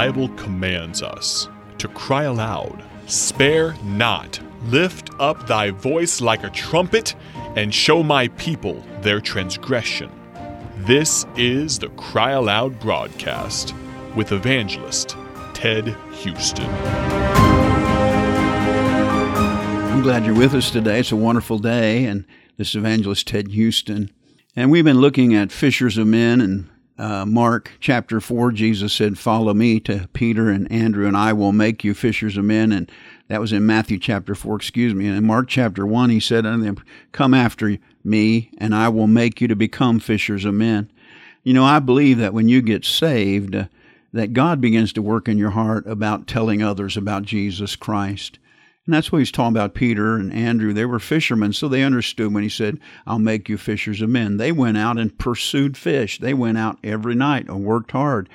Bible commands us to cry aloud, Spare not, lift up thy voice like a trumpet, and show my people their transgression. This is the Cry Aloud broadcast with evangelist Ted Houston. I'm glad you're with us today. It's a wonderful day, and this is evangelist Ted Houston. And we've been looking at fishers of men and uh, Mark chapter 4, Jesus said, Follow me to Peter and Andrew, and I will make you fishers of men. And that was in Matthew chapter 4, excuse me. And in Mark chapter 1, he said unto them, Come after me, and I will make you to become fishers of men. You know, I believe that when you get saved, uh, that God begins to work in your heart about telling others about Jesus Christ. And that's what he's talking about Peter and Andrew. They were fishermen, so they understood when he said, I'll make you fishers of men. They went out and pursued fish. They went out every night and worked hard,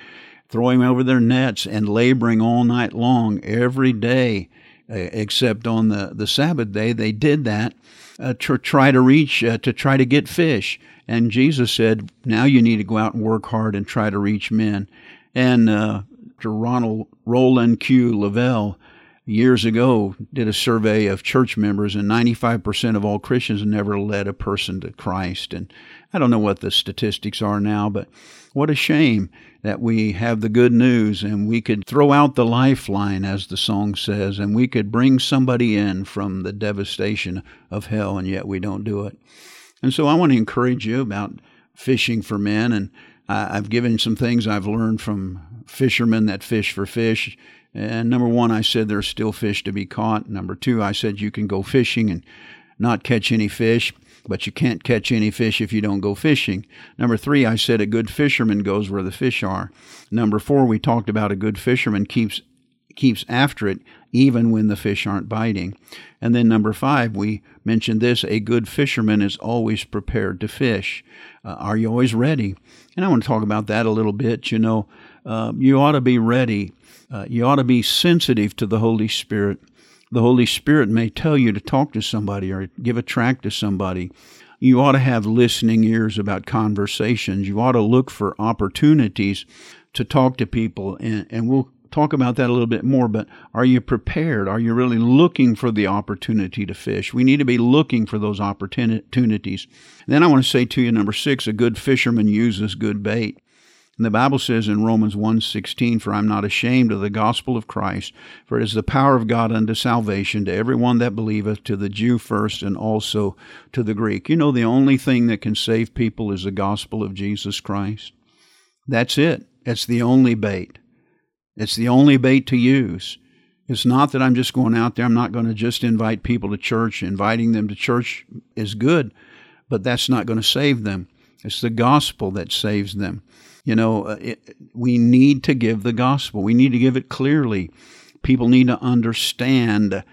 throwing over their nets and laboring all night long, every day, except on the, the Sabbath day. They did that uh, to try to reach, uh, to try to get fish. And Jesus said, Now you need to go out and work hard and try to reach men. And uh, Ronald Roland Q. Leavell, years ago did a survey of church members, and 95% of all Christians never led a person to Christ. And I don't know what the statistics are now, but what a shame that we have the good news and we could throw out the lifeline, as the song says, and we could bring somebody in from the devastation of hell, and yet we don't do it. And so I want to encourage you about fishing for men and I've given some things I've learned from fishermen that fish for fish. And number one, I said there's still fish to be caught. Number two, I said you can go fishing and not catch any fish, but you can't catch any fish if you don't go fishing. Number three, I said a good fisherman goes where the fish are. Number four, we talked about a good fisherman keeps keeps after it even when the fish aren't biting. And then number five, we mentioned this a good fisherman is always prepared to fish. Uh, are you always ready? And I want to talk about that a little bit. You know, uh, you ought to be ready uh, you ought to be sensitive to the Holy Spirit. The Holy Spirit may tell you to talk to somebody or give a tract to somebody. You ought to have listening ears about conversations. You ought to look for opportunities to talk to people, and, and we'll talk about that a little bit more. But are you prepared? Are you really looking for the opportunity to fish? We need to be looking for those opportunities. Then I want to say to you, number six, a good fisherman uses good bait. And the Bible says in Romans 1:16, "For I'm not ashamed of the gospel of Christ, for it is the power of God unto salvation to every one that believeth, to the Jew first and also to the Greek." You know the only thing that can save people is the gospel of Jesus Christ. That's it. It's the only bait. It's the only bait to use. It's not that I'm just going out there, I'm not going to just invite people to church. Inviting them to church is good, but that's not going to save them. It's the gospel that saves them. You know, uh, it, we need to give the gospel. We need to give it clearly. People need to understand.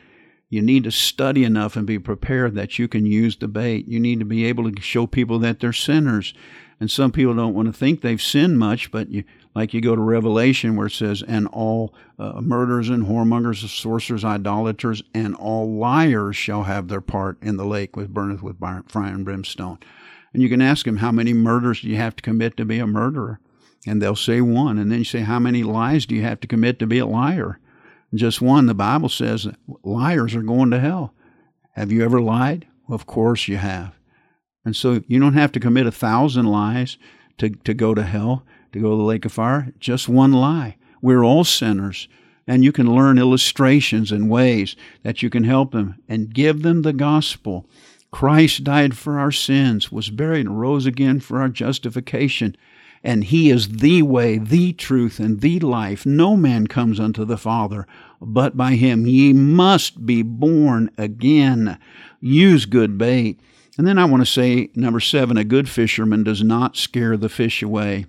You need to study enough and be prepared that you can use the bait. You need to be able to show people that they're sinners. And some people don't want to think they've sinned much, but you, like you go to Revelation where it says, and all uh, murderers and whoremongers, sorcerers, idolaters, and all liars shall have their part in the lake with burneth with fire and brimstone. And you can ask them, how many murders do you have to commit to be a murderer? And they'll say one. And then you say, how many lies do you have to commit to be a liar? Just one. The Bible says liars are going to hell. Have you ever lied? Well, of course you have. And so you don't have to commit a thousand lies to, to go to hell, to go to the lake of fire. Just one lie. We're all sinners. And you can learn illustrations and ways that you can help them and give them the gospel Christ died for our sins, was buried, and rose again for our justification. And he is the way, the truth, and the life. No man comes unto the Father but by him. Ye must be born again. Use good bait. And then I want to say, number seven, a good fisherman does not scare the fish away.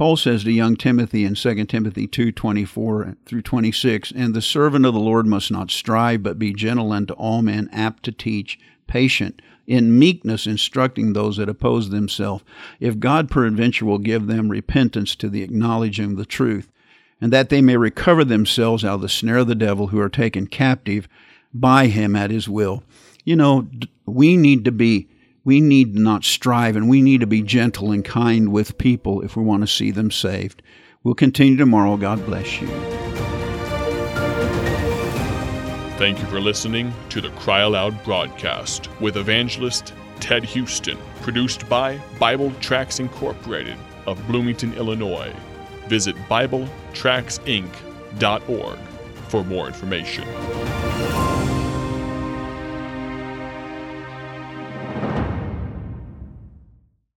Paul says to young Timothy in 2 Timothy 2:24 through 26, "And the servant of the Lord must not strive, but be gentle unto all men, apt to teach, patient, in meekness instructing those that oppose themselves, if God peradventure will give them repentance to the acknowledging of the truth, and that they may recover themselves out of the snare of the devil who are taken captive by him at his will. You know, we need to be we need to not strive and we need to be gentle and kind with people if we want to see them saved. We'll continue tomorrow. God bless you. Thank you for listening to the Cry Aloud broadcast with evangelist Ted Houston, produced by Bible Tracts Incorporated of Bloomington, Illinois. Visit BibleTractsinc.org for more information.